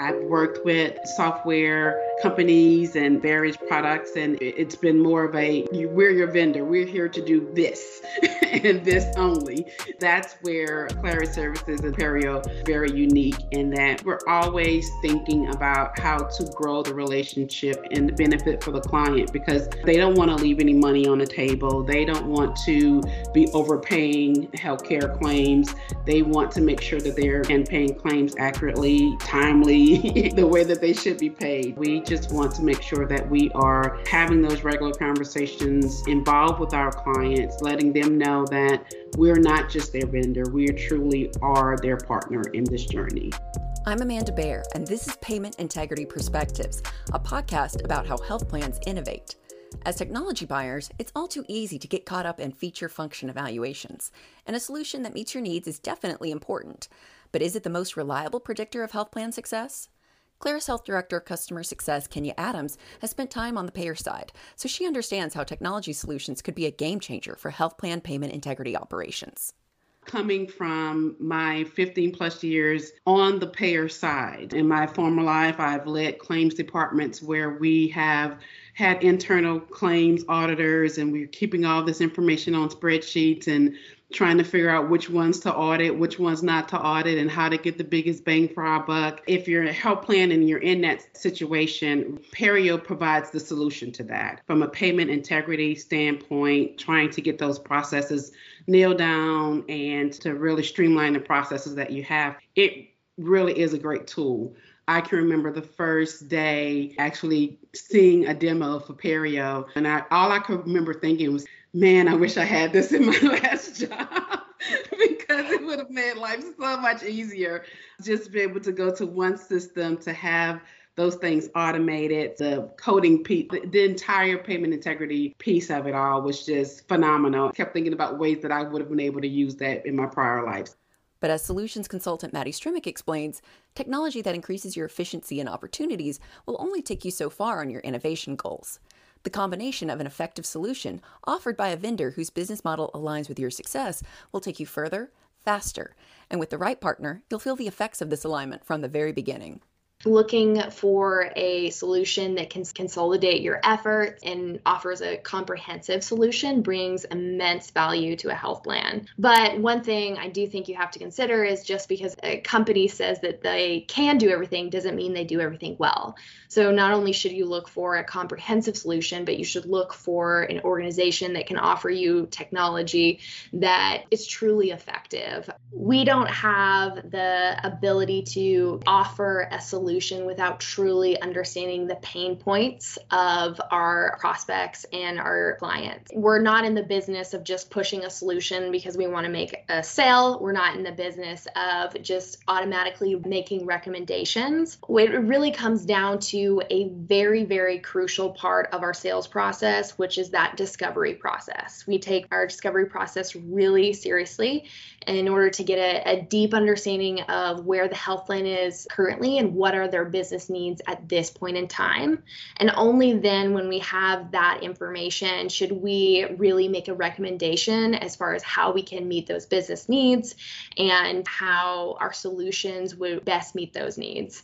I've worked with software companies and various products, and it's been more of a we're your vendor, we're here to do this and this only. That's where Claris Services and Pareo very unique in that we're always thinking about how to grow the relationship and the benefit for the client because they don't want to leave any money on the table. They don't want to be overpaying healthcare claims. They want to make sure that they're paying claims accurately, timely, the way that they should be paid. We just want to make sure that we are having those regular conversations involved with our clients, letting them know that we're not just their vendor, we truly are their partner in this journey. I'm Amanda Bear, and this is Payment Integrity Perspectives, a podcast about how health plans innovate. As technology buyers, it's all too easy to get caught up in feature function evaluations, and a solution that meets your needs is definitely important. But is it the most reliable predictor of health plan success? Claris Health Director of Customer Success, Kenya Adams, has spent time on the payer side, so she understands how technology solutions could be a game changer for health plan payment integrity operations coming from my 15 plus years on the payer side. In my former life, I've led claims departments where we have had internal claims auditors and we're keeping all this information on spreadsheets and trying to figure out which ones to audit, which ones not to audit, and how to get the biggest bang for our buck. If you're a health plan and you're in that situation, Pareo provides the solution to that. From a payment integrity standpoint, trying to get those processes nailed down and to really streamline the processes that you have, it really is a great tool. I can remember the first day actually seeing a demo for Pareo, and I, all I could remember thinking was, man, I wish I had this in my last job because it would have made life so much easier. Just be able to go to one system to have those things automated, the coding piece, the, the, entire payment integrity piece of it all was just phenomenal. I kept thinking about ways that I would have been able to use that in my prior lives. But as solutions consultant Maddie Strimick explains, technology that increases your efficiency and opportunities will only take you so far on your innovation goals. The combination of an effective solution offered by a vendor whose business model aligns with your success will take you further, faster, and with the right partner, you'll feel the effects of this alignment from the very beginning looking for a solution that can consolidate your efforts and offers a comprehensive solution brings immense value to a health plan. But one thing I do think you have to consider is just because a company says that they can do everything doesn't mean they do everything well. So not only should you look for a comprehensive solution, but you should look for an organization that can offer you technology that is truly effective. We don't have the ability to offer a solution solution without truly understanding the pain points of our prospects and our clients. We're not in the business of just pushing a solution because we want to make a sale. We're not in the business of just automatically making recommendations. It really comes down to a very, very crucial part of our sales process, which is that discovery process. We take our discovery process really seriously in order to get a, a deep understanding of where the health plan is currently and what are their business needs at this point in time. And only then, when we have that information, should we really make a recommendation as far as how we can meet those business needs and how our solutions would best meet those needs.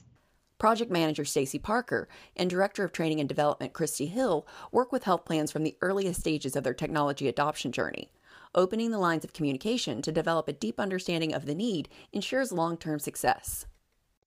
Project Manager Stacy Parker and Director of Training and Development Christy Hill work with health plans from the earliest stages of their technology adoption journey. Opening the lines of communication to develop a deep understanding of the need ensures long term success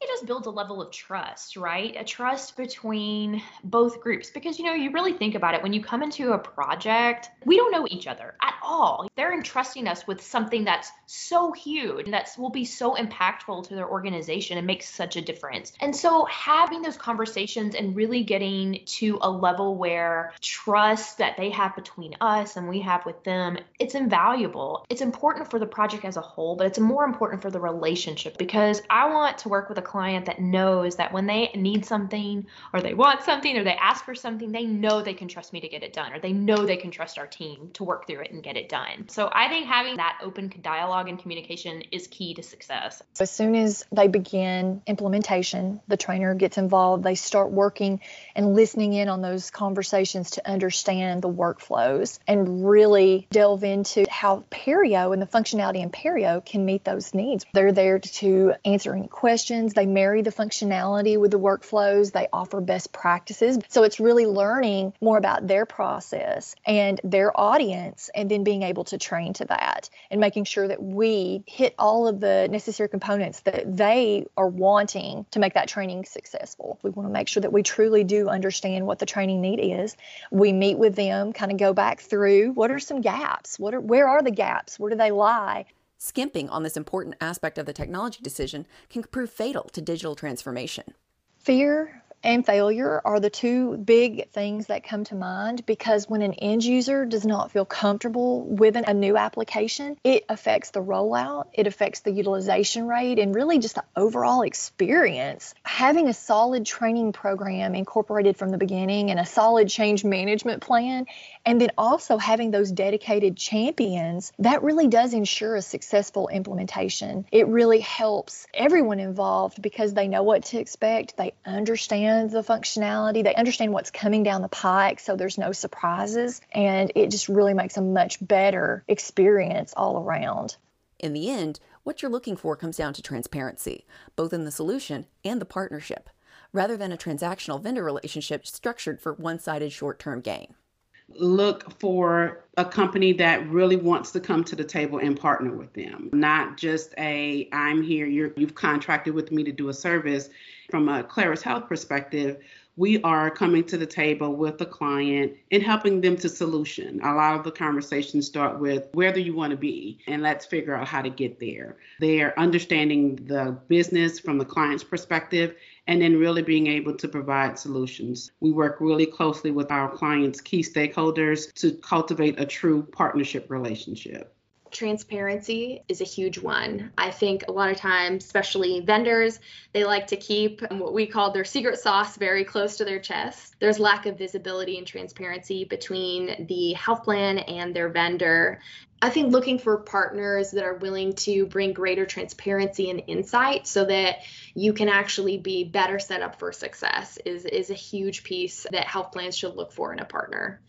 it just builds a level of trust, right? A trust between both groups. Because, you know, you really think about it when you come into a project, we don't know each other at all. They're entrusting us with something that's so huge and that will be so impactful to their organization and makes such a difference. And so, having those conversations and really getting to a level where trust that they have between us and we have with them, it's invaluable. It's important for the project as a whole, but it's more important for the relationship because I want to work with a client that knows that when they need something or they want something or they ask for something, they know they can trust me to get it done or they know they can trust our team to work through it and get it done. So I think having that open dialogue and communication is key to success. As soon as they begin implementation, the trainer gets involved, they start working and listening in on those conversations to understand the workflows and really delve into how Pareo and the functionality in Pareo can meet those needs. They're there to answer any questions They marry the functionality with the workflows, they offer best practices. So it's really learning more about their process and their audience, and then being able to train to that and making sure that we hit all of the necessary components that they are wanting to make that training successful. We want to make sure that we truly do understand what the training need is. We meet with them, kind of go back through what are some gaps? What are where are the gaps? Where do they lie? Skimping on this important aspect of the technology decision can prove fatal to digital transformation. Fear and failure are the two big things that come to mind because when an end user does not feel comfortable with a new application, it affects the rollout, it affects the utilization rate, and really just the overall experience. Having a solid training program incorporated from the beginning and a solid change management plan, and then also having those dedicated champions, that really does ensure a successful implementation. It really helps everyone involved because they know what to expect, they understand understand the functionality, they understand what's coming down the pike, so there's no surprises, and it just really makes a much better experience all around. In the end, what you're looking for comes down to transparency, both in the solution and the partnership, rather than a transactional vendor relationship structured for one sided short term gain look for a company that really wants to come to the table and partner with them. Not just a i'm here you have contracted with me to do a service. From a Claris Health perspective we are coming to the table with the client and helping them to solution. A lot of the conversations start with where do you want to be and let's figure out how to get there. They're understanding the business from the client's perspective and then really being able to provide solutions. We work really closely with our clients' key stakeholders to cultivate a true partnership relationship transparency is a huge one. I think a lot of times, especially vendors, they like to keep what we call their secret sauce very close to their chest. There's lack of visibility and transparency between the health plan and their vendor. I think looking for partners that are willing to bring greater transparency and insight so that you can actually be better set up for success is, is a huge piece that health plans should look for in a partner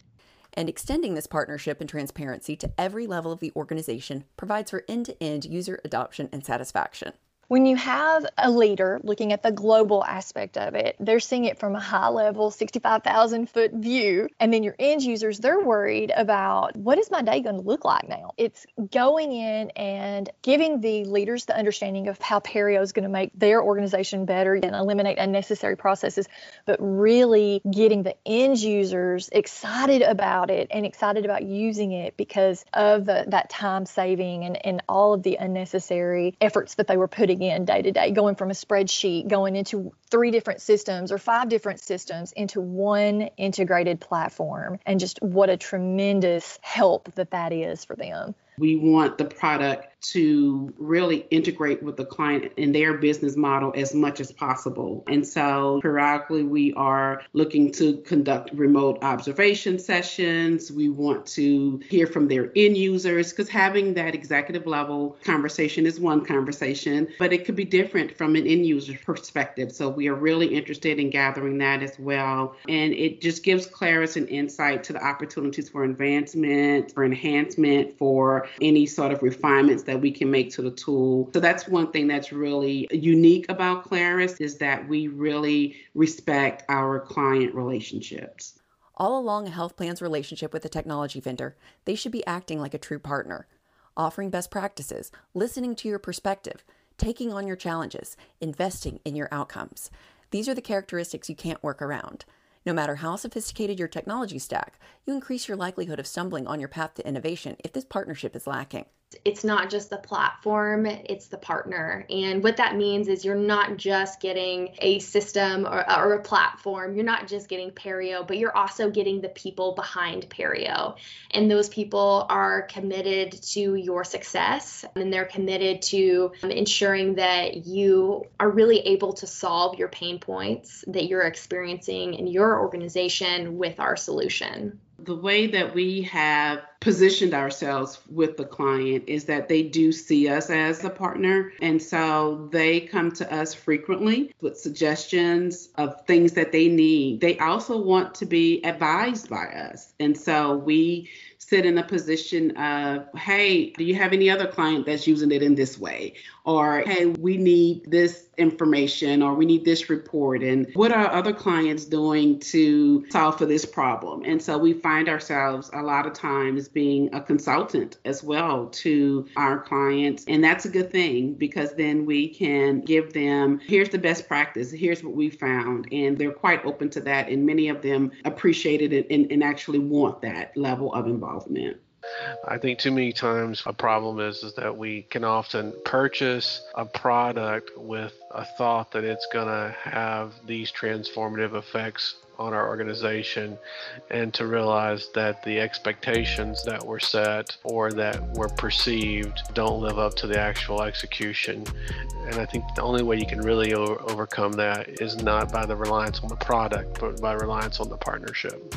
and extending this partnership and transparency to every level of the organization provides for end to end user adoption and satisfaction when you have a leader looking at the global aspect of it, they're seeing it from a high level, 65,000 foot view. And then your end users, they're worried about what is my day going to look like now? It's going in and giving the leaders the understanding of how Pareo is going to make their organization better and eliminate unnecessary processes, but really getting the end users excited about it and excited about using it because of the, that time saving and, and all of the unnecessary efforts that they were putting in day to day, going from a spreadsheet, going into three different systems or five different systems into one integrated platform, and just what a tremendous help that that is for them. We want the product to really integrate with the client and their business model as much as possible. And so periodically we are looking to conduct remote observation sessions. We want to hear from their end users because having that executive level conversation is one conversation, but it could be different from an end user perspective. So we are really interested in gathering that as well. And it just gives Claris an insight to the opportunities for advancement, for enhancement, for any sort of refinements that we can make to the tool. So that's one thing that's really unique about Claris is that we really respect our client relationships. All along a health plan's relationship with a technology vendor, they should be acting like a true partner, offering best practices, listening to your perspective, taking on your challenges, investing in your outcomes. These are the characteristics you can't work around. No matter how sophisticated your technology stack, you increase your likelihood of stumbling on your path to innovation if this partnership is lacking it's not just the platform, it's the partner. And what that means is you're not just getting a system or, or, a platform, you're not just getting Pareo, but you're also getting the people behind Pareo. And those people are committed to your success and they're committed to um, ensuring that you are really able to solve your pain points that you're experiencing in your organization with our solution. The way that we have positioned ourselves with the client is that they do see us as a partner. And so they come to us frequently with suggestions of things that they need. They also want to be advised by us. And so we sit in a position of, hey, do you have any other client that's using it in this way? Or, hey, we need this information or we need this report. And what are other clients doing to solve for this problem? And so we find ourselves a lot of times being a consultant as well to our clients. And that's a good thing because then we can give them here's the best practice, here's what we found. And they're quite open to that. And many of them appreciate it and, and actually want that level of involvement. I think too many times a problem is is that we can often purchase a product with a thought that it's going to have these transformative effects on our organization and to realize that the expectations that were set or that were perceived don't live up to the actual execution. And I think the only way you can really o- overcome that is not by the reliance on the product, but by reliance on the partnership.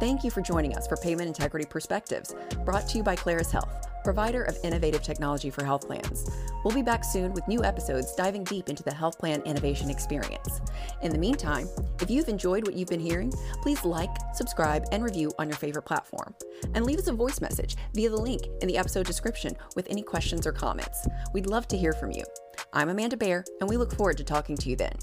Thank you for joining us for Payment Integrity Perspectives, brought to you by Claris Health, provider of innovative technology for health plans. We'll be back soon with new episodes diving deep into the health plan innovation experience. In the meantime, if you've enjoyed what you've been hearing, please like, subscribe, and review on your favorite platform. And leave us a voice message via the link in the episode description with any questions or comments. We'd love to hear from you. I'm Amanda Bear, and we look forward to talking to you then.